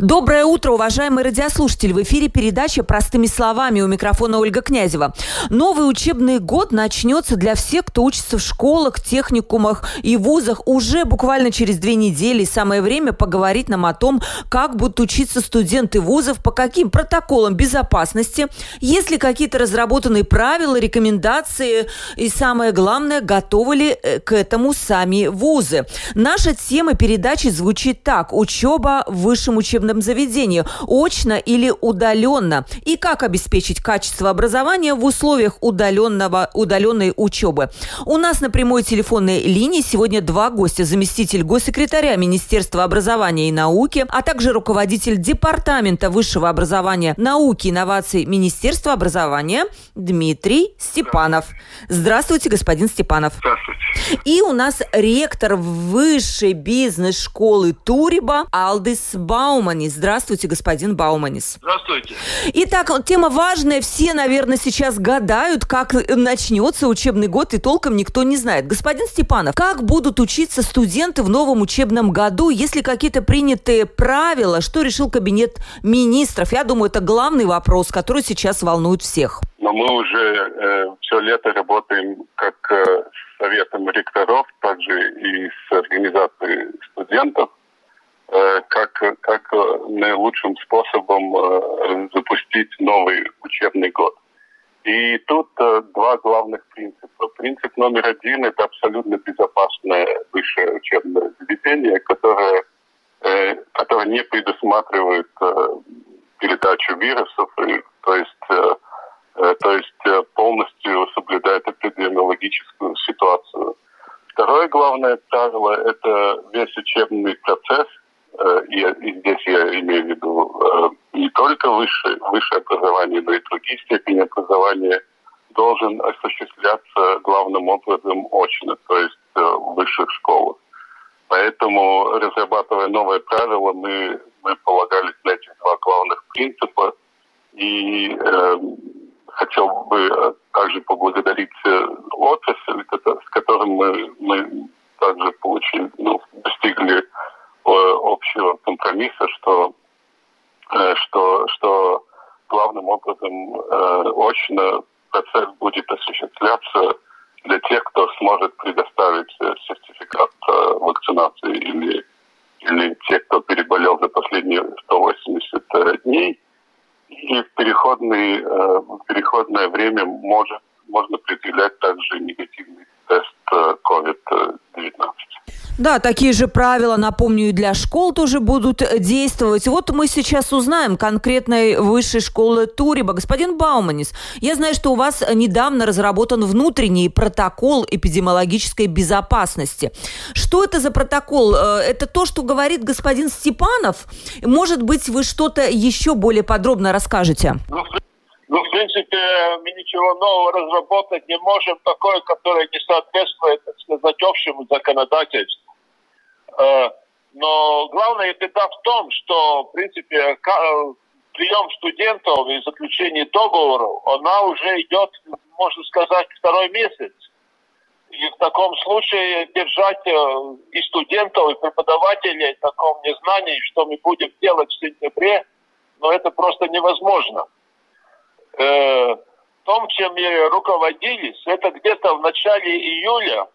Доброе утро, уважаемые радиослушатели. В эфире передача «Простыми словами» у микрофона Ольга Князева. Новый учебный год начнется для всех, кто учится в школах, техникумах и вузах уже буквально через две недели. Самое время поговорить нам о том, как будут учиться студенты вузов, по каким протоколам безопасности, есть ли какие-то разработанные правила, рекомендации и, самое главное, готовы ли э, к этому сами вузы. Наша тема передачи звучит так. Учеба в высшем учебном учебном заведении, очно или удаленно, и как обеспечить качество образования в условиях удаленного, удаленной учебы. У нас на прямой телефонной линии сегодня два гостя. Заместитель госсекретаря Министерства образования и науки, а также руководитель Департамента высшего образования, науки и инноваций Министерства образования Дмитрий Степанов. Здравствуйте, господин Степанов. Здравствуйте. И у нас ректор высшей бизнес-школы Туриба Алдис Бауман. Бауманис. Здравствуйте, господин Бауманис. Здравствуйте. Итак, тема важная. Все, наверное, сейчас гадают, как начнется учебный год, и толком никто не знает. Господин Степанов, как будут учиться студенты в новом учебном году, если какие-то принятые правила, что решил кабинет министров? Я думаю, это главный вопрос, который сейчас волнует всех. Но мы уже э, все лето работаем как э, с советом ректоров, также и с организацией студентов как, как э, наилучшим способом э, запустить новый учебный год. И тут два главных принципа. Принцип номер один – это абсолютно безопасное высшее учебное заведение, которое, которое не предусматривает передачу вирусов, то есть, то есть полностью соблюдает эпидемиологическую ситуацию. Второе главное правило – это весь учебный процесс Э, и, и здесь я имею в виду э, не только высшее, высшее образование, но и другие степени образования, должен осуществляться главным образом очно, то есть э, в высших школах. Поэтому, разрабатывая новые правила, мы, мы полагались на эти два главных принципа. И э, хотел бы также поблагодарить отрасль, с которым мы, мы также получили, ну, достигли общего компромисса, что, э, что, что главным образом э, очно процесс будет осуществляться для тех, кто сможет предоставить э, сертификат вакцинации или, или те, кто переболел за последние 180 дней. И в, переходный, в переходное время может, можно предъявлять также негативный тест COVID-19. Да, такие же правила, напомню, и для школ тоже будут действовать. Вот мы сейчас узнаем конкретной высшей школы Туриба. Господин Бауманис, я знаю, что у вас недавно разработан внутренний протокол эпидемиологической безопасности. Что это за протокол? Э, это то, что говорит господин Степанов? Может быть, вы что-то еще более подробно расскажете? Ну, ну, в принципе, мы ничего нового разработать не можем, такое, которое не соответствует, так сказать, общему законодательству. Э, но главная беда в том, что, в принципе, э, прием студентов и заключение договоров, она уже идет, можно сказать, второй месяц. И в таком случае держать э, и студентов, и преподавателей в таком незнании, что мы будем делать в сентябре, но ну, это просто невозможно. В том, чем руководились, это где-то в начале июля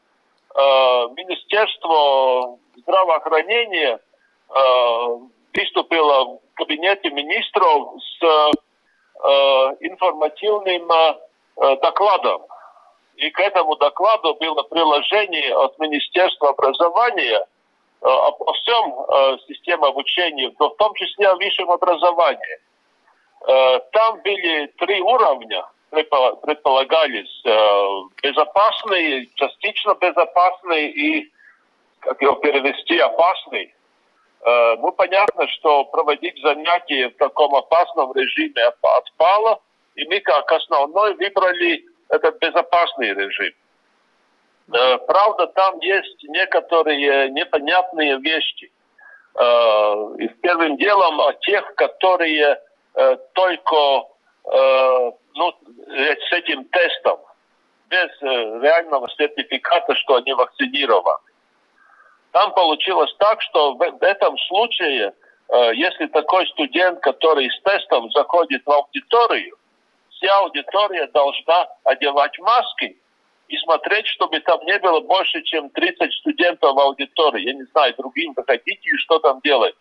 Министерство здравоохранения э, выступила в кабинете министров с э, информативным э, докладом. И к этому докладу было приложение от Министерства образования э, обо всем э, системе обучения, но в том числе о высшем образовании. Э, там были три уровня предполагались э, безопасный, частично безопасный и как его перевести, опасный. Э, ну, понятно, что проводить занятия в таком опасном режиме отпало, и мы как основной выбрали этот безопасный режим. Э, правда, там есть некоторые непонятные вещи. и первым делом о тех, которые только ну, с этим тестом, без реального сертификата, что они вакцинированы. Там получилось так, что в этом случае, если такой студент, который с тестом заходит в аудиторию, вся аудитория должна одевать маски и смотреть, чтобы там не было больше, чем 30 студентов в аудитории. Я не знаю, другим выходите и что там делать.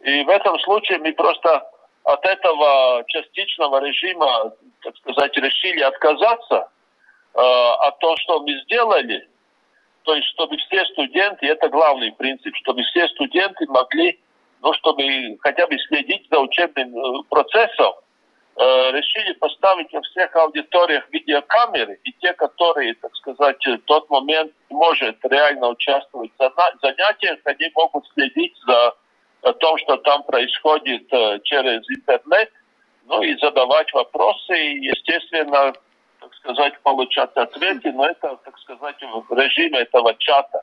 И в этом случае мы просто от этого частичного режима, так сказать, решили отказаться. Э, а то, что мы сделали, то есть чтобы все студенты, это главный принцип, чтобы все студенты могли, ну, чтобы хотя бы следить за учебным э, процессом, Э, решили поставить во всех аудиториях видеокамеры, и те, которые, так сказать, в тот момент может реально участвовать в занятиях, они могут следить за том, что там происходит э, через интернет, ну и задавать вопросы, и, естественно, так сказать, получать ответы, но это, так сказать, в режиме этого чата.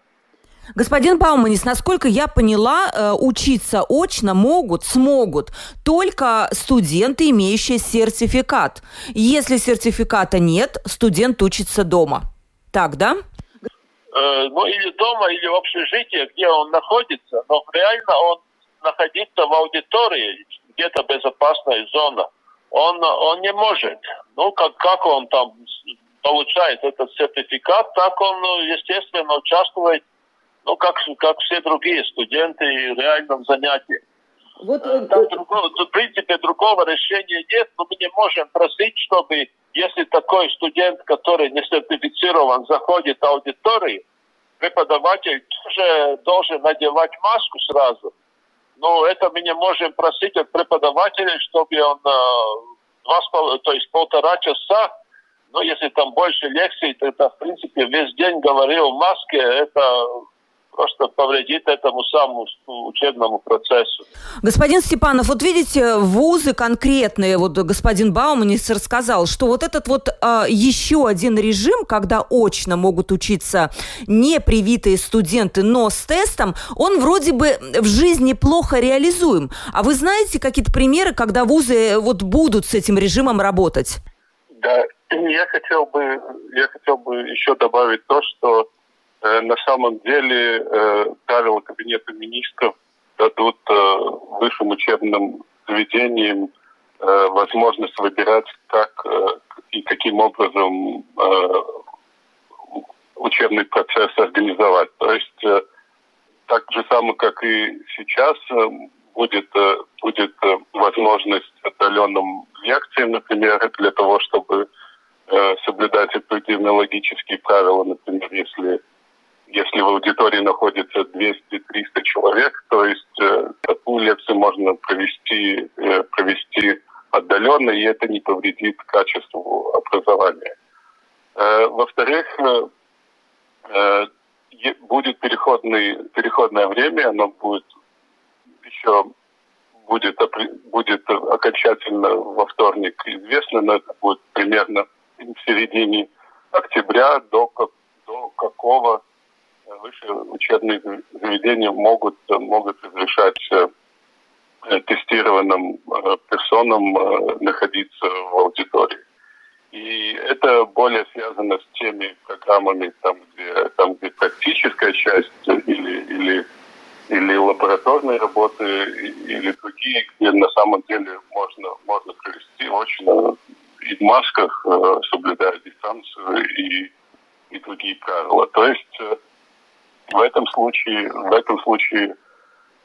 Господин Бауманис, насколько я поняла, э, учиться очно могут, смогут только студенты, имеющие сертификат. Если сертификата нет, студент учится дома. Так, да? Э, ну, или дома, или в общежитии, где он находится. Но реально он находится в аудитории, где-то безопасная зона. Он, он не может. Ну, как, как он там получает этот сертификат, так он, ну, естественно, участвует ну, как, как все другие студенты в реальном занятии. Вот, э, Там другого, в принципе, другого решения нет, но мы не можем просить, чтобы, если такой студент, который не сертифицирован, заходит в аудиторию, преподаватель тоже должен надевать маску сразу. Но это мы не можем просить от преподавателя, чтобы он э, два, то есть полтора часа, ну, если там больше лекций, то это, в принципе, весь день говорил в маске, это просто повредит этому самому учебному процессу. Господин Степанов, вот видите, вузы конкретные, вот господин Бауманис рассказал, что вот этот вот а, еще один режим, когда очно могут учиться не привитые студенты, но с тестом, он вроде бы в жизни плохо реализуем. А вы знаете какие-то примеры, когда вузы вот будут с этим режимом работать? Да, я хотел бы, я хотел бы еще добавить то, что Э, на самом деле э, правила Кабинета министров дадут э, высшим учебным заведениям возможность выбирать, как и каким образом учебный процесс организовать. То есть так же самое, как и сейчас, будет, будет возможность отдаленным лекциям, например, для того, чтобы соблюдать эпидемиологические правила, например, если если в аудитории находится 200-300 человек, то есть э, такую лекцию можно провести, э, провести отдаленно, и это не повредит качеству образования. Э, во-вторых, э, будет переходный, переходное время, оно будет еще будет, будет окончательно во вторник известно, но это будет примерно в середине октября до, до какого высшие учебные заведения могут, могут разрешать э, тестированным э, персонам э, находиться в аудитории. И это более связано с теми программами, там, где, там, где практическая часть или, или, или лабораторные работы, или другие, где на самом деле можно, можно провести очень и в масках, соблюдая дистанцию и, и другие правила. То есть в этом случае, в этом случае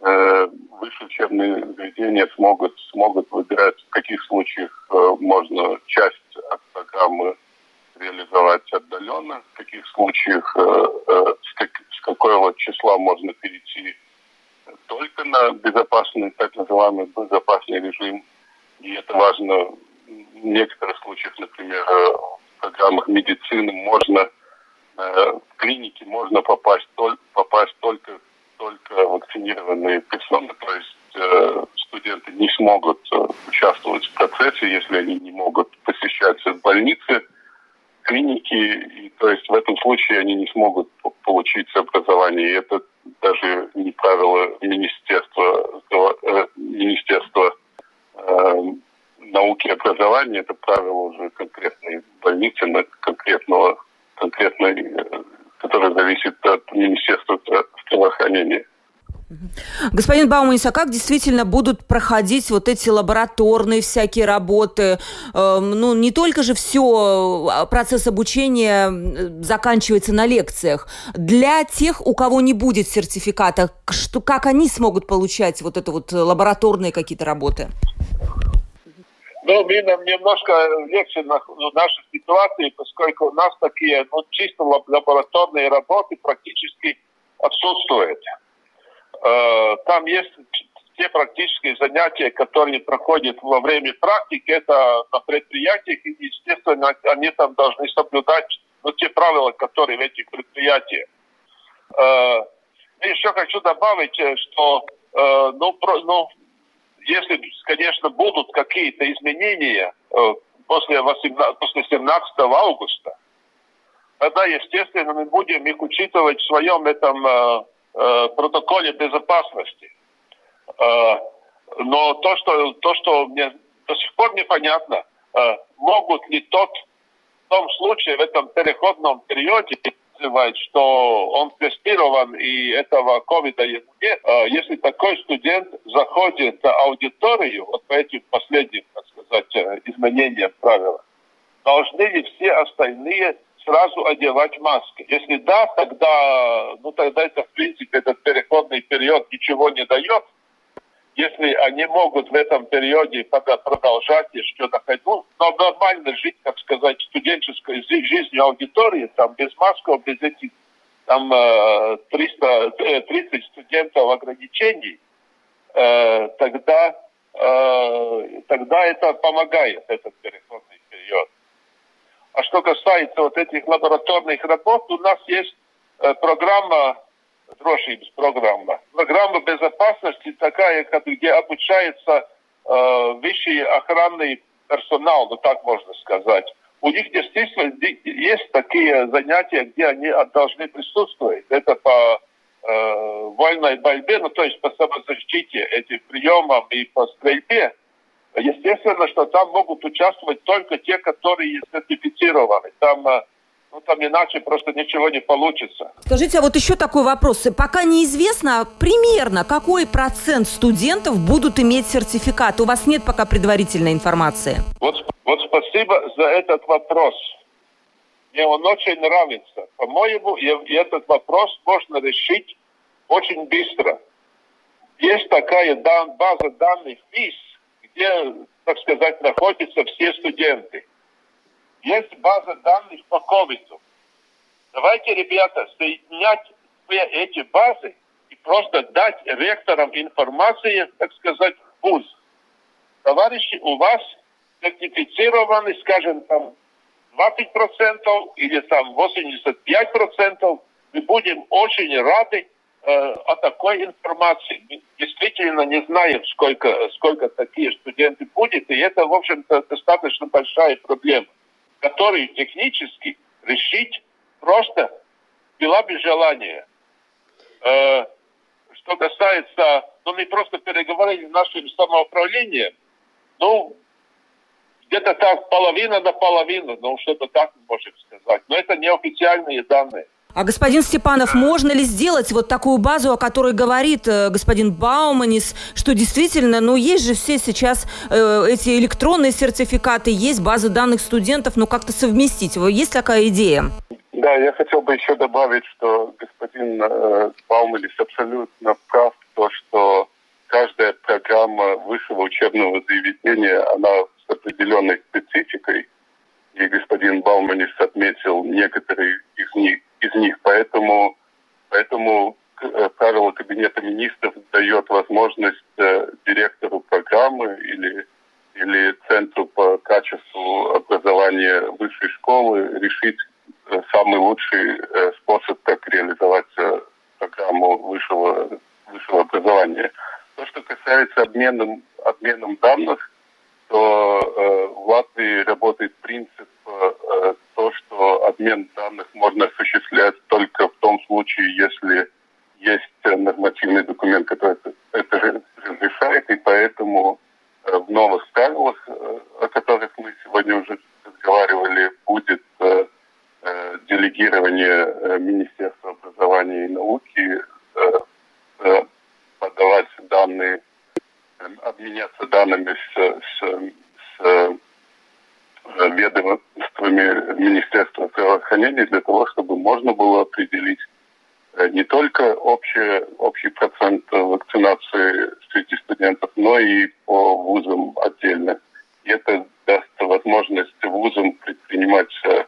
э, высшие учебные заведения смогут, смогут выбирать, в каких случаях э, можно часть от программы реализовать отдаленно, в каких случаях, э, э, с, как, с какого числа можно перейти только на безопасный, так называемый безопасный режим. И это важно в некоторых случаях, например, э, в программах медицины можно в клинике можно попасть, попасть только, только вакцинированные персоны, то есть э, студенты не смогут э, участвовать в процессе, если они не могут посещать больницы, клиники, и, то есть в этом случае они не смогут получить образование. И это даже не правила Министерства, э, Министерства э, науки и образования, это правила уже конкретной больницы, конкретного, конкретной, э, которая зависит от Министерства здравоохранения. Господин Бауманис, а как действительно будут проходить вот эти лабораторные всякие работы? Эм, ну, не только же все, а, процесс обучения заканчивается на лекциях. Для тех, у кого не будет сертификата, что, как они смогут получать вот это вот лабораторные какие-то работы? Ну, мы немножко легче на ну, нашей ситуации, поскольку у нас такие ну, чисто лабораторные работы практически отсутствуют. Э, там есть те практические занятия, которые проходят во время практики, это на предприятиях, и, естественно, они там должны соблюдать ну, те правила, которые в этих предприятиях. Э, еще хочу добавить, э, что ну, про, ну, если, конечно, будут какие-то изменения после, 18, после 17 августа, тогда, естественно, мы будем их учитывать в своем этом Э, протоколе безопасности. Э, но то, что, то, что мне до сих пор непонятно, э, могут ли тот в том случае, в этом переходном периоде, что он тестирован и этого ковида нет. Если студент в аудиторию, вот по этим последним, так сказать, изменениям правил, должны ли все остальные сразу одевать маски. Если да, тогда, ну тогда это в принципе этот переходный период ничего не дает. Если они могут в этом периоде продолжать и что-то хоть, ну, нормально жить, как сказать, студенческой жизнью аудитории, там без масков, без этих там 300, э, 30 э, студентов ограничений, э, тогда, тогда это помогает, этот переходный период. А что касается вот этих лабораторных работ, у нас есть э, программа, drošības программа, программа безопасности такая, где обучается э, высший охранный персонал, ну так можно сказать. У них действительно есть такие занятия, где они должны присутствовать. Это по э, вольной борьбе, ну то есть по самозащите этих приемов и по стрельбе. Естественно, что там могут участвовать только те, которые сертифицированы. Там э, ну, там иначе просто ничего не получится. Скажите, а вот еще такой вопрос. Пока неизвестно примерно, какой процент студентов будут иметь сертификат. У вас нет пока предварительной информации. Вот, вот спасибо за этот вопрос. Мне он очень нравится. По-моему, этот вопрос можно решить очень быстро. Есть такая база данных ВИС, где, так сказать, находятся все студенты. Есть база данных по ковиду. Давайте, ребята, соединять все эти базы и просто дать ректорам информацию, так сказать, ВУЗ. Товарищи, у вас сертифицированы, скажем, там 20% или там 85%, мы будем очень рады о такой информации. Действительно не знаем, сколько, сколько такие студенты будет, и это, в общем-то, достаточно большая проблема, которую технически решить просто была бы желание. Э, что касается, ну, мы просто переговорили с нашим самоуправлением, ну, где-то так половина на половину, ну, что-то так можем сказать. Но это неофициальные данные. А господин Степанов, можно ли сделать вот такую базу, о которой говорит э, господин Бауманис, что действительно, ну, есть же все сейчас э, эти электронные сертификаты, есть базы данных студентов, ну, как-то совместить. Есть такая идея? Да, я хотел бы еще добавить, что господин э, Бауманис абсолютно прав, то, что каждая программа высшего учебного заведения, она с определенной спецификой, и господин Бауманис отметил некоторые из них, из них. Поэтому, поэтому э, правило Кабинета министров дает возможность э, директору программы или, или Центру по качеству образования высшей школы решить э, самый лучший способ, как реализовать программу высшего, высшего образования. То, что касается обмена, обменом данных, то э, в Латвии работает принцип э, то, что обмен данных можно осуществлять только в том случае, если есть нормативный документ, который это разрешает, и поэтому в новых правилах, о которых мы сегодня уже разговаривали, будет делегирование Министерства образования и науки подавать данные, обменяться данными с, с, с ведомствами Министерства здравоохранения для того, чтобы можно было определить э, не только общий, общий процент вакцинации среди студентов, но и по вузам отдельно. И это даст возможность вузам предпринимать э,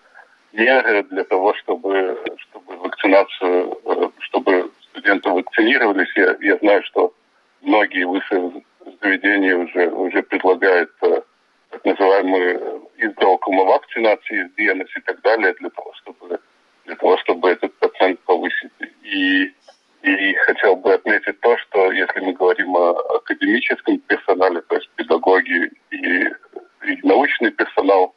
меры для того, чтобы, чтобы вакцинацию, э, чтобы студенты вакцинировались. Я, я знаю, что многие высшие заведения уже, уже предлагают так называемую изголкума вакцинации, ДНС и так далее, для того, чтобы, для того, чтобы этот процент повысить. И, и хотел бы отметить то, что если мы говорим о академическом персонале, то есть педагоги и, и научный персонал,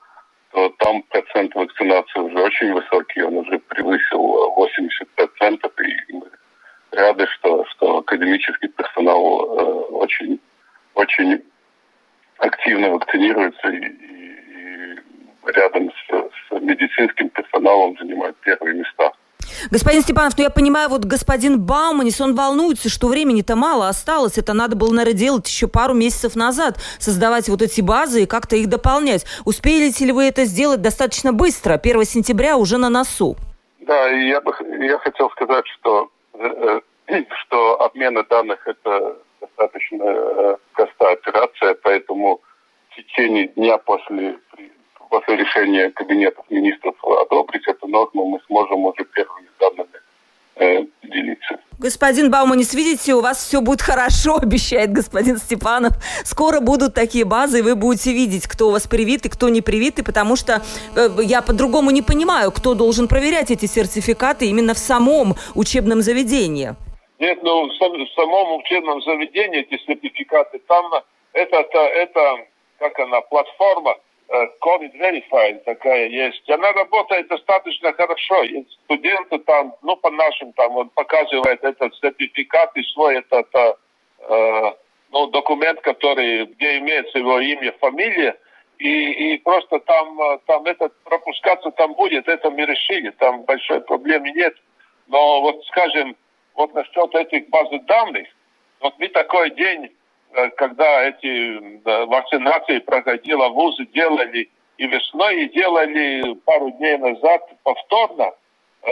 то там процент вакцинации уже очень высокий, он уже превысил 80%, и мы рады, что, что академический персонал э, очень, очень активно вакцинируется и, и, и рядом с, с медицинским персоналом занимает первые места. Господин Степанов, ну я понимаю, вот господин Бауманис, он волнуется, что времени-то мало осталось. Это надо было, наверное, делать еще пару месяцев назад, создавать вот эти базы и как-то их дополнять. Успеете ли вы это сделать достаточно быстро? 1 сентября уже на носу. Да, я бы я хотел сказать, что, э, э, что обмена данных это достаточно э, простая операция, поэтому в течение дня после, после решения кабинетов министров одобрить эту норму мы сможем уже первыми данными э, делиться. Господин Бауманис, видите, у вас все будет хорошо, обещает господин Степанов. Скоро будут такие базы, и вы будете видеть, кто у вас привит и кто не привит, и потому что э, я по-другому не понимаю, кто должен проверять эти сертификаты именно в самом учебном заведении. Нет, ну в самом учебном заведении эти сертификаты, там это, это, это как она, платформа э, COVID Verify такая есть. Она работает достаточно хорошо. Есть студенты там, ну, по нашим там, он показывает этот сертификат и свой этот, это, э, ну, документ, который, где имеется его имя, фамилия, и, и просто там, э, там этот пропускаться там будет, это мы решили, там большой проблемы нет. Но вот, скажем, вот насчет этих баз данных, вот мы такой день, э, когда эти вакцинации проходила, вузы делали и весной, и делали пару дней назад повторно, э,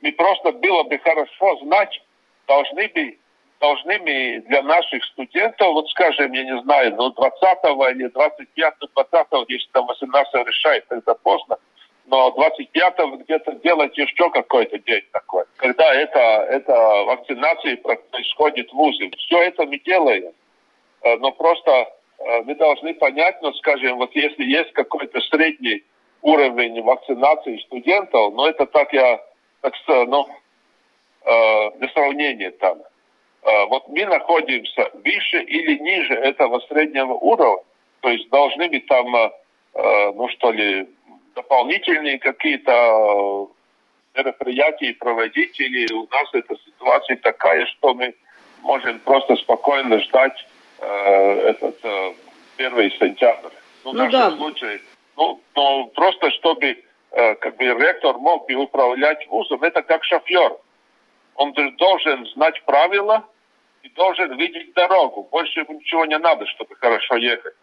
мы просто было бы хорошо знать, должны бы должны мы для наших студентов, вот скажем, я не знаю, ну 20 или 25 20 если там 18 решает, тогда поздно, но 25-го где-то делать еще какой-то день такой, когда это, это вакцинация происходит в ВУЗе. Все это мы делаем, э, но просто э, мы должны понять, ну, скажем, вот если есть какой-то средний уровень вакцинации студентов, но это так я, так ну, э, для сравнения там. Вот мы находимся выше или ниже этого среднего уровня, то есть должны быть там, ну что ли, дополнительные какие-то э, мероприятия проводить, или у нас эта ситуация такая, что мы можем просто спокойно ждать э, этот э, 1 сентября. Ну, ну в нашем да. случае, ну, ну, просто чтобы э, как бы ректор мог бы управлять вузом, это как шофер. Он должен знать правила и должен видеть дорогу. Больше ему ничего не надо, чтобы хорошо ехать.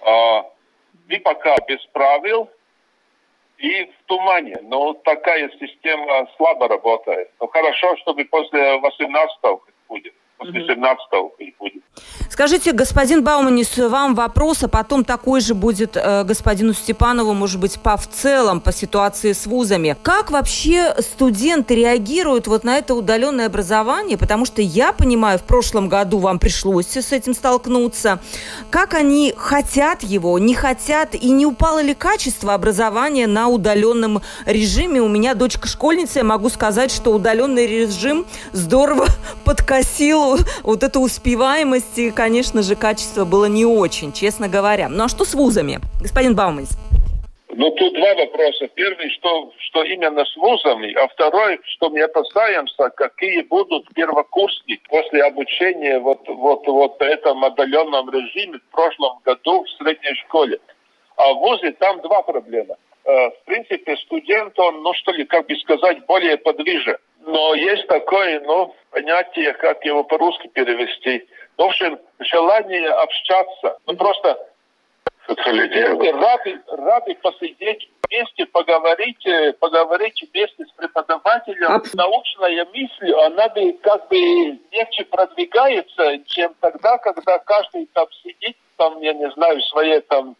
А, мы пока без правил, и в тумане. Но такая система слабо работает. Но хорошо, чтобы после 18 будет после 17 будет. Скажите, господин Бауманис, вам вопрос, а потом такой же будет э, господину Степанову, может быть, по в целом, по ситуации с вузами. Как вообще студенты реагируют вот на это удаленное образование? Потому что я понимаю, в прошлом году вам пришлось с этим столкнуться. Как они хотят его, не хотят, и не упало ли качество образования на удаленном режиме? У меня дочка школьница, я могу сказать, что удаленный режим здорово подкосил вот эту успеваемость и, конечно же, качество было не очень, честно говоря. Ну а что с вузами, господин Бауманс? Ну, тут два вопроса. Первый, что, что именно с вузами, а второй, что мы опасаемся, какие будут первокурсники после обучения вот, вот, вот в этом отдаленном режиме в прошлом году в средней школе. А в ВУЗе там два проблема. Э, в принципе, студент, он, ну что ли, как бы сказать, более подвижен. Но есть такое, ну, понятие, как его по-русски перевести. В общем, желание общаться. Ну, просто рады, рады посидеть вместе, поговорить, э, поговорить вместе с преподавателем. Аб... Научная мысль, она бы как бы легче продвигается, чем тогда, когда каждый там сидит, там, я не знаю, своей там,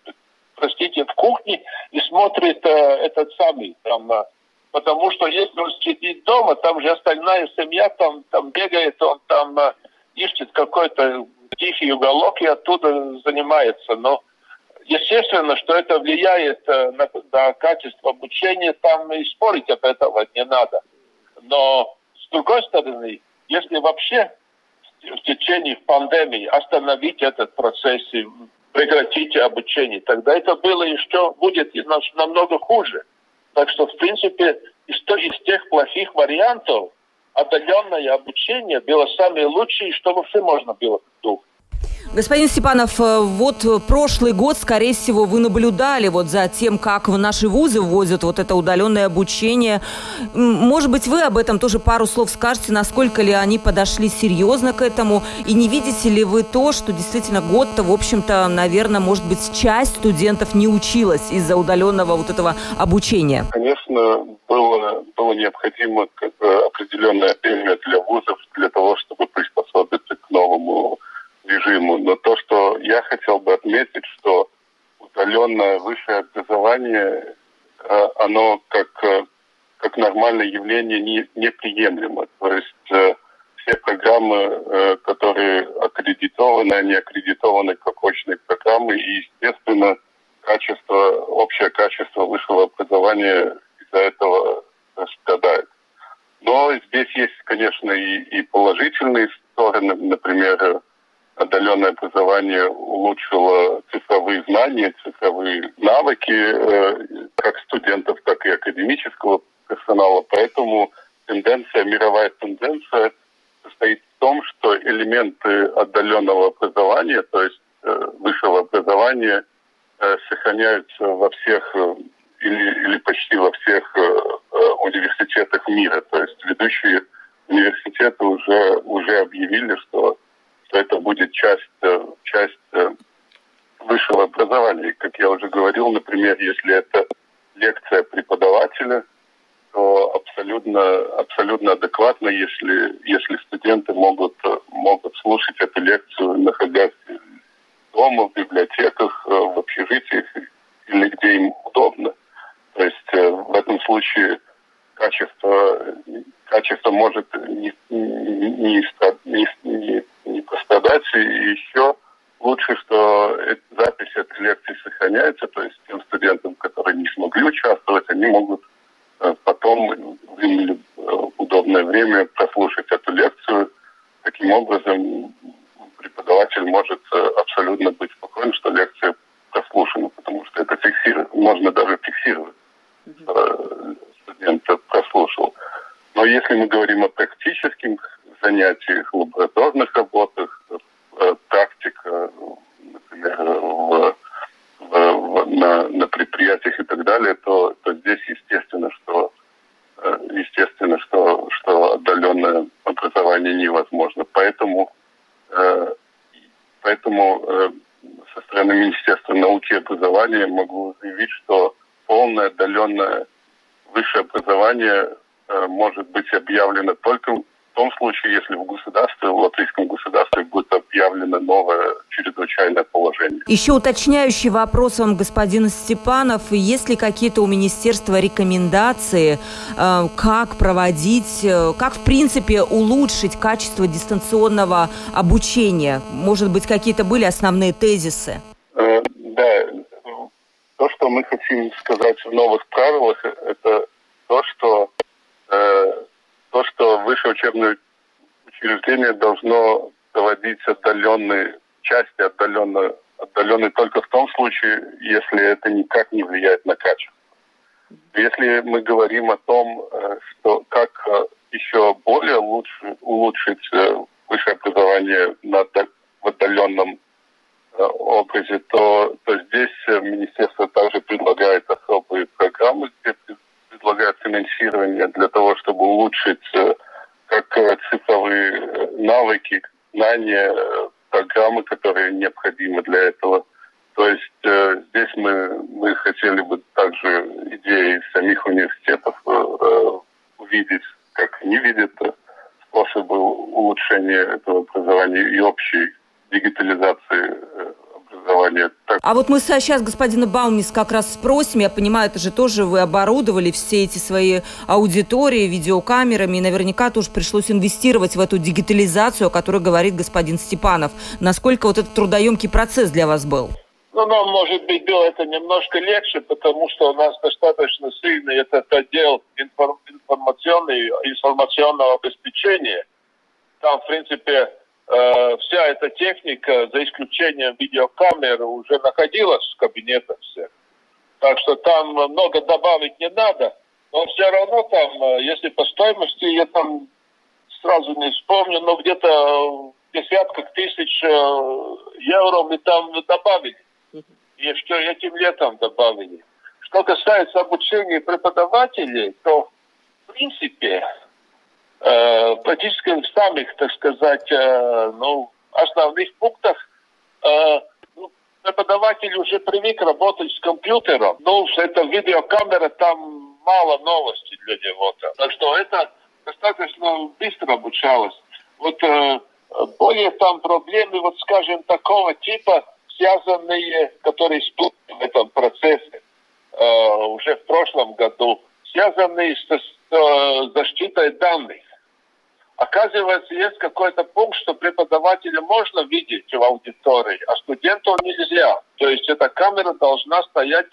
простите, в кухне и смотрит э, этот самый там э, Потому что если он сидит дома, там же остальная семья там, там бегает, он там э, ищет какой-то тихий уголок и оттуда занимается. Но естественно, что это влияет э, на, на качество обучения, там и спорить об этом не надо. Но с другой стороны, если вообще в течение пандемии остановить этот процесс и прекратить обучение, тогда это было еще будет намного хуже. Так что, в принципе, из, из тех плохих вариантов отдаленное обучение было самое лучшее, что вообще можно было придумать. Господин Степанов, э, вот прошлый год, скорее всего, вы наблюдали вот за тем, как в наши вузы ввозят вот это удаленное обучение. Может быть, вы об этом тоже пару слов скажете, насколько ли они подошли серьезно к этому, и не видите ли вы то, что действительно год-то, в общем-то, наверное, может быть, часть студентов не училась из-за удаленного вот этого обучения? Конечно, было, было необходимо определенное время для вузов для того, чтобы приспособиться к новому режиму. Но то, что я хотел бы отметить, что удаленное высшее образование, э, оно как, э, как нормальное явление не, неприемлемо. То есть э, все программы, которые аккредитованы, они аккредитованы как очные программы, и, естественно, качество, общее качество высшего образования из-за этого страдает. Но здесь есть, конечно, и, и положительные стороны, например, отдаленное образование улучшило цифровые знания, цифровые навыки э, как студентов, так и академического персонала. Поэтому тенденция, мировая тенденция состоит в том, что элементы отдаленного образования, то есть э, высшего образования, э, сохраняются во всех или, или почти во всех университетах мира. То есть ведущие университеты уже, уже объявили, что что это будет часть, э, часть э, высшего образования. Как я уже говорил, например, если это лекция преподавателя, то абсолютно, абсолютно адекватно, если, если студенты могут, могут слушать эту лекцию, находясь дома, в библиотеках, э, в общежитиях или где им удобно. То есть в этом случае качество, качество может не, не, не, не, не пострадать. И еще лучше, что запись этой лекции сохраняется, то есть тем студентам, которые не смогли участвовать, они могут э, потом в удобное время прослушать эту лекцию. Таким образом, преподаватель может э, абсолютно быть спокоен, что лекция прослушана, потому что это фиксирует, можно даже фиксировать. Э, студент прослушал. Но если мы говорим о практических занятиях, лабораторных работах, э, практика, например, в, в, на, на предприятиях и так далее, то, то здесь естественно, что э, естественно, что, что отдаленное образование невозможно. Поэтому, э, поэтому со стороны Министерства науки и образования могу заявить, что полное отдаленное высшее образование может быть объявлено только в том случае, если в государстве, в латвийском государстве будет объявлено новое чрезвычайное положение. Еще уточняющий вопрос вам, господин Степанов. Есть ли какие-то у министерства рекомендации, э, как проводить, э, как в принципе улучшить качество дистанционного обучения? Может быть, какие-то были основные тезисы? Э, да, то, что мы хотим сказать в новых правилах, это то, что то, что высшее учебное учреждение должно доводить отдаленные части отдаленного отдаленный только в том случае, если это никак не влияет на качество. Если мы говорим о том, э, что как э, еще более лучше улучшить высшее образование на, в отдаленном образе, то, то здесь министерство также предлагает особые программы, где предлагает финансирование для того, чтобы улучшить как цифровые навыки, знания, программы, которые необходимы для этого. То есть э, здесь мы, мы хотели бы также идеи самих университетов э, э увидеть, как они видят э, способы улучшения этого образования и общей дигитализации э. А вот мы сейчас господина Баумис как раз спросим, я понимаю, это же тоже вы оборудовали все эти свои аудитории видеокамерами, и наверняка тоже пришлось инвестировать в эту дигитализацию, о которой говорит господин Степанов. Насколько вот этот трудоемкий процесс для вас был? Ну, нам, может быть, было это немножко легче, потому что у нас достаточно сильный этот отдел информационный, информационного обеспечения. Там, в принципе, Э, вся эта техника, за исключением видеокамеры, уже находилась в кабинетах всех. Так что там много добавить не надо. Но все равно там, э, если по стоимости, я там сразу не вспомню, но где-то в десятках тысяч э, евро мы там добавили. И еще этим летом добавили. Что касается обучения преподавателей, то в принципе практически в самых, так сказать, э, ну, основных пунктах э, ну, преподаватель уже привык работать с компьютером. Ну, это видеокамера, там мало новостей для него. -то. Так что это достаточно быстро обучалось. Вот э, более там проблемы, вот скажем, такого типа, связанные, которые в этом процессе э, уже в прошлом году, связанные с, с э, защитой данных. Оказывается, есть какой-то пункт, что преподавателя можно видеть в аудитории, а студенту нельзя. То есть эта камера должна стоять,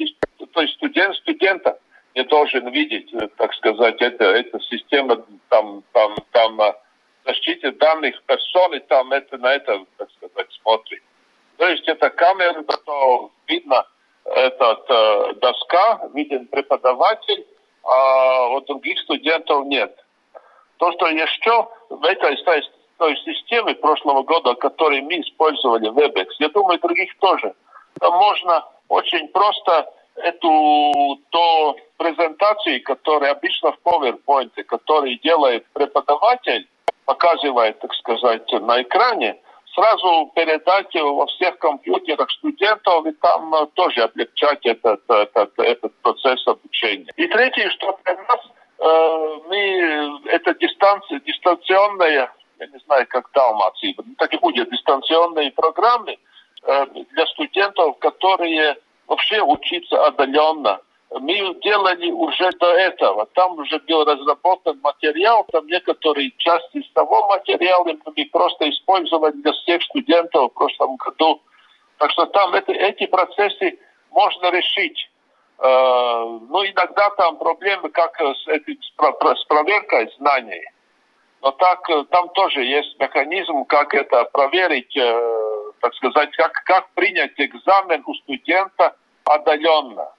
то есть студент студента не должен видеть, э, так сказать, это, эта система там, там, там э, защиты данных персоны, там это на это, так сказать, смотрит. То есть эта камера, то видно этот э, доска, виден преподаватель, а у других студентов нет. То, что еще в этой той системе прошлого года, которую мы использовали, WebEx, я думаю, других тоже, там можно очень просто эту то презентацию, которая обычно в PowerPoint, который делает преподаватель, показывает, так сказать, на экране, сразу передать во всех компьютерах студентов и там тоже облегчать этот, этот, этот процесс обучения. И третье, что для нас Э, мы, это дистанция, дистанционная, я не знаю, как Далмации, так и будет, дистанционные программы э, для студентов, которые вообще учатся отдаленно. Мы делали уже до этого. Там уже был разработан материал, там некоторые части из того материала мы просто использовали для всех студентов в прошлом году. Так что там это, эти процессы можно решить. Э, ну, иногда там проблемы как с, этим, с проверкой знаний. Но так, э, там тоже есть механизм, как это проверить, э, так сказать, как, как принять экзамен у студента отдаленно.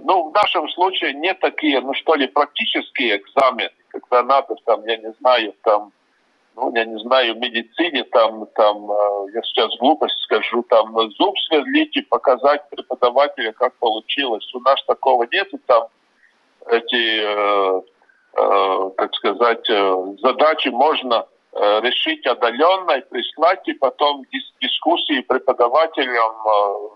Ну, в нашем случае не такие, ну что ли, практические экзамены, когда надо там, я не знаю, там ну, я не знаю, в медицине, там, там, э, я сейчас глупость скажу, там, зуб сверлить и показать преподавателю, как получилось. У нас такого нет, и там эти, э, э, так сказать, э, задачи можно э, решить отдаленно и прислать, и потом дис дискуссии преподавателям э,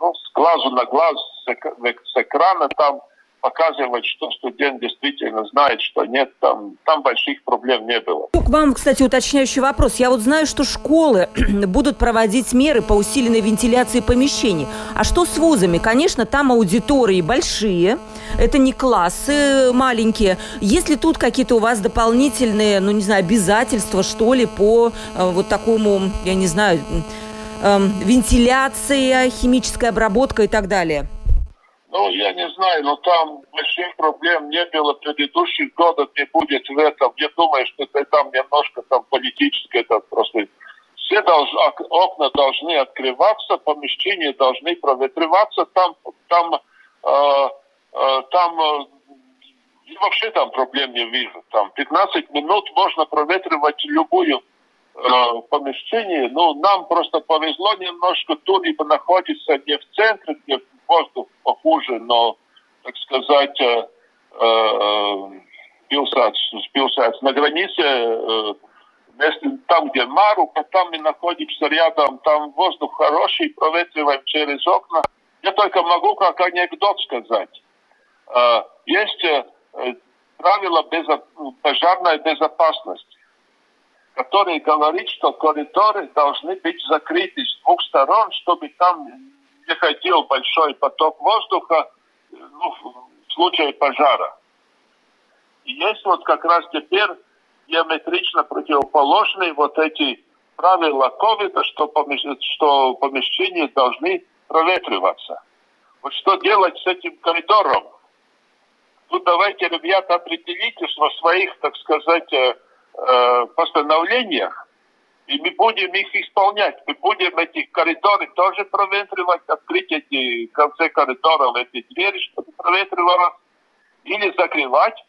ну, с глазу на глаз, с экрана там, показывать, что студент действительно знает, что нет, там, там больших проблем не было. К вам, кстати, уточняющий вопрос. Я вот знаю, что школы будут проводить меры по усиленной вентиляции помещений. А что с вузами? Конечно, там аудитории большие, это не классы маленькие. Есть ли тут какие-то у вас дополнительные, ну, не знаю, обязательства, что ли, по э, вот такому, я не знаю, э, вентиляция, химическая обработка и так далее? Ну, я не знаю, но там больших проблем не было в предыдущих годах, не будет в этом. Я думаю, что это там немножко там политическое, это просто все должны, окна должны открываться, помещения должны проветриваться, там, там, э, э, там э, вообще там проблем не вижу. Там 15 минут можно проветривать любую э, помещение. Ну, нам просто повезло немножко, тут либо находится не в центре, где воздух похуже, но, так сказать, э, э, pilsētas, на границе э, там, где Марука, там мы находимся рядом, там воздух хороший, проветриваем через окна. Я только могу как анекдот сказать. Э, есть э, правила безо... пожарной безопасности, которые говорит, что коридоры должны быть закрыты с двух сторон, чтобы там не ходил большой поток воздуха ну, в случае пожара. И есть вот как раз теперь диаметрично противоположные вот эти правила ковида, что, помещ... что помещения должны проветриваться. Вот что делать с этим коридором? Тут давайте, ребята, определите во своих, так сказать, э, э, постановлениях, и мы будем их исполнять. Мы будем эти коридоры тоже проветривать, открыть эти концы коридоров, эти двери, чтобы проветривалось, или закрывать,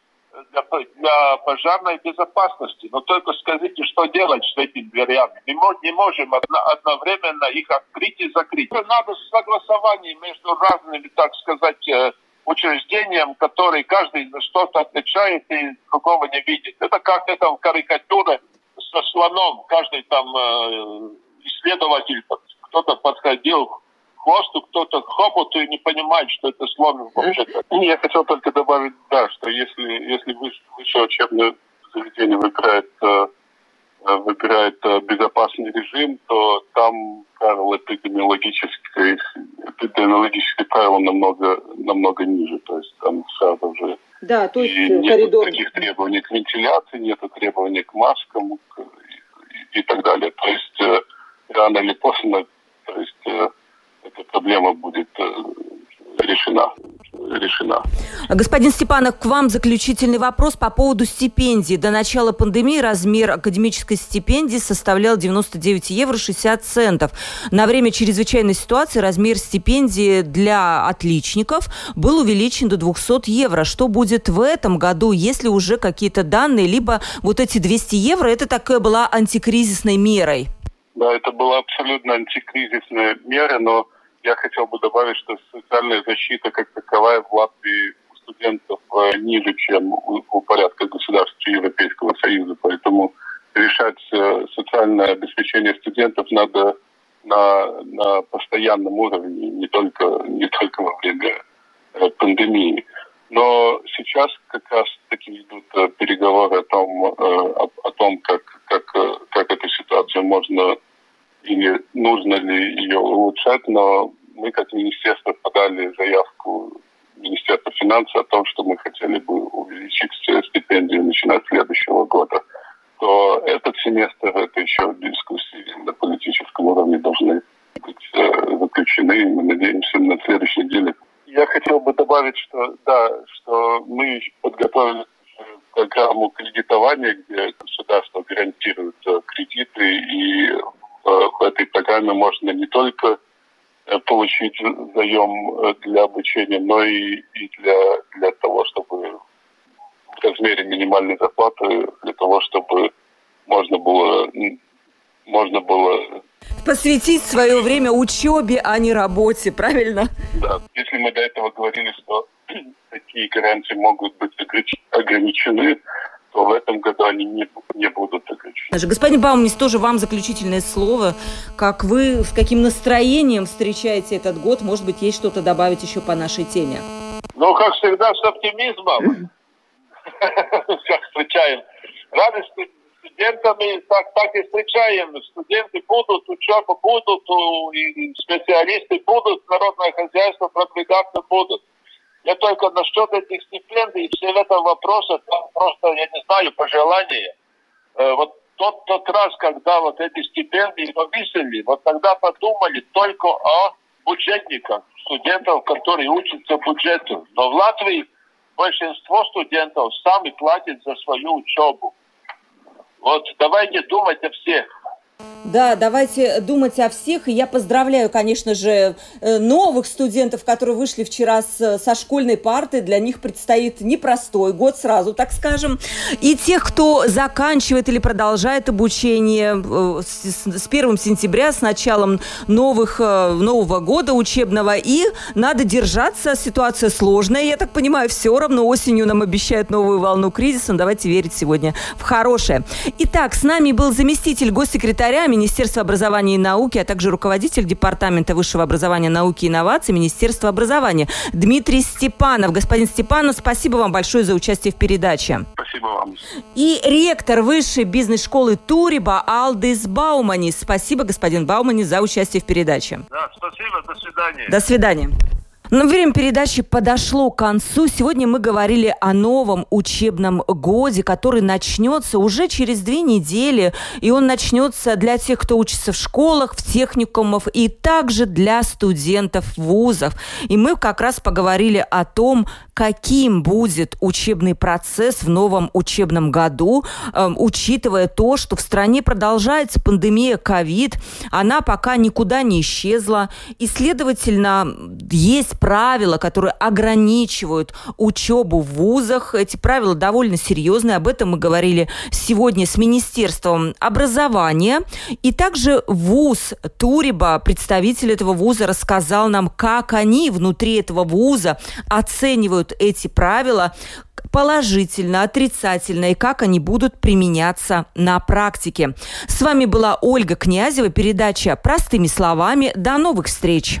для, для пожарной безопасности. Но только скажите, что делать с этими дверями. Мы не можем одно, одновременно их открыть и закрыть. Надо согласование между разными, так сказать, э, учреждением, которые каждый что-то отвечает и какого не видит. Это как это в карикатуре со слоном. Каждый там э, исследователь, кто-то подходил хвосту, кто-то к хоботу и не понимает, что это слон вообще-то. Я хотел только добавить, да, что если, если высшее учебное заведение выбирает, э, выбирает э, безопасный режим, то там правила эпидемиологические, эпидемиологические правила намного, намного ниже. То есть там сразу же да, то есть и нет коридор... таких требований к вентиляции, нет требований к маскам к, и, и так далее. То есть э, рано или поздно то есть, эта проблема будет э, решена решена. Господин Степанов, к вам заключительный вопрос по поводу стипендий. До начала пандемии размер академической стипендии составлял 99 евро 60 центов. На время чрезвычайной ситуации размер стипендии для отличников был увеличен до 200 евро. Что будет в этом году, если уже какие-то данные, либо вот эти 200 евро, это такая была антикризисной мерой? Да, это была абсолютно антикризисная мера, но я хотел бы добавить, что социальная защита как таковая в Латвии у студентов э, ниже, чем у, у порядка государств Европейского Союза. Поэтому решать э, социальное обеспечение студентов надо на, на постоянном уровне, не только, не только во время э, пандемии. Но сейчас как раз таки идут переговоры о том, о, о том как, как, как эту ситуацию можно или нужно ли ее улучшать, но мы как министерство подали заявку Министерства финансов о том, что мы хотели бы увеличить стипендию начиная с следующего года, то этот семестр, это еще дискуссии на политическом уровне должны быть э, заключены. Мы надеемся на следующей неделе. Я хотел бы добавить, что да, что мы подготовили программу кредитования, где государство гарантирует э, кредиты и Э, в этой программе можно не только э, получить заем э, для обучения, но и, и для, для того, чтобы в размере минимальной зарплаты, для того, чтобы можно было, можно было посвятить свое время учебе, а не работе, правильно? Да. Если мы до этого говорили, что такие гарантии могут быть ограничены, то в этом году они не, не будут заключены. Господин Баумнис, тоже вам заключительное слово. Как вы, с каким настроением встречаете этот год? Может быть, есть что-то добавить еще по нашей теме? Ну, как всегда, с оптимизмом. Как встречаем. Радость студентами так, так и встречаем. Студенты будут, учеба будут, и специалисты будут, народное хозяйство продвигаться будут. Я только насчет этих стипендий, все это вопросы, там просто, я не знаю, пожелания. Э, вот тот, тот раз, когда вот эти стипендии повесили, вот тогда подумали только о бюджетниках, студентов, которые учатся бюджету. Но в Латвии большинство студентов сами платят за свою учебу. Вот давайте думать о всех. Да, давайте думать о всех. И я поздравляю, конечно же, э, новых студентов, которые вышли вчера с, со школьной парты. Для них предстоит непростой год, сразу так скажем. И тех, кто заканчивает или продолжает обучение э, с, с 1 сентября, с началом новых, э, нового года учебного. И надо держаться. Ситуация сложная. Я так понимаю, все равно осенью нам обещают новую волну кризиса. Давайте верить сегодня в хорошее. Итак, с нами был заместитель госсекретаря Министерства образования и науки, а также руководитель Департамента высшего образования, науки и инноваций Министерства образования Дмитрий Степанов. Господин Степанов, спасибо вам большое за участие в передаче. Спасибо вам. И ректор высшей бизнес-школы Туриба Алдис Бауманис. Спасибо, господин Бауманис, за участие в передаче. Да, спасибо, до свидания. До свидания. Но время передачи подошло к концу. Сегодня мы говорили о новом учебном годе, который начнется уже через две недели. И он начнется для тех, кто учится в школах, в техникумах и также для студентов вузов. И мы как раз поговорили о том, каким будет учебный процесс в новом учебном году, э, учитывая то, что в стране продолжается пандемия ковид, она пока никуда не исчезла, и, следовательно, правила, которые ограничивают учебу в вузах. Эти правила довольно серьезные. Об этом мы говорили сегодня с Министерством образования. И также вуз Туриба, представитель этого вуза, рассказал нам, как они внутри этого вуза оценивают эти правила, положительно, отрицательно и как они будут применяться на практике. С вами была Ольга Князева, передача «Простыми словами». До новых встреч!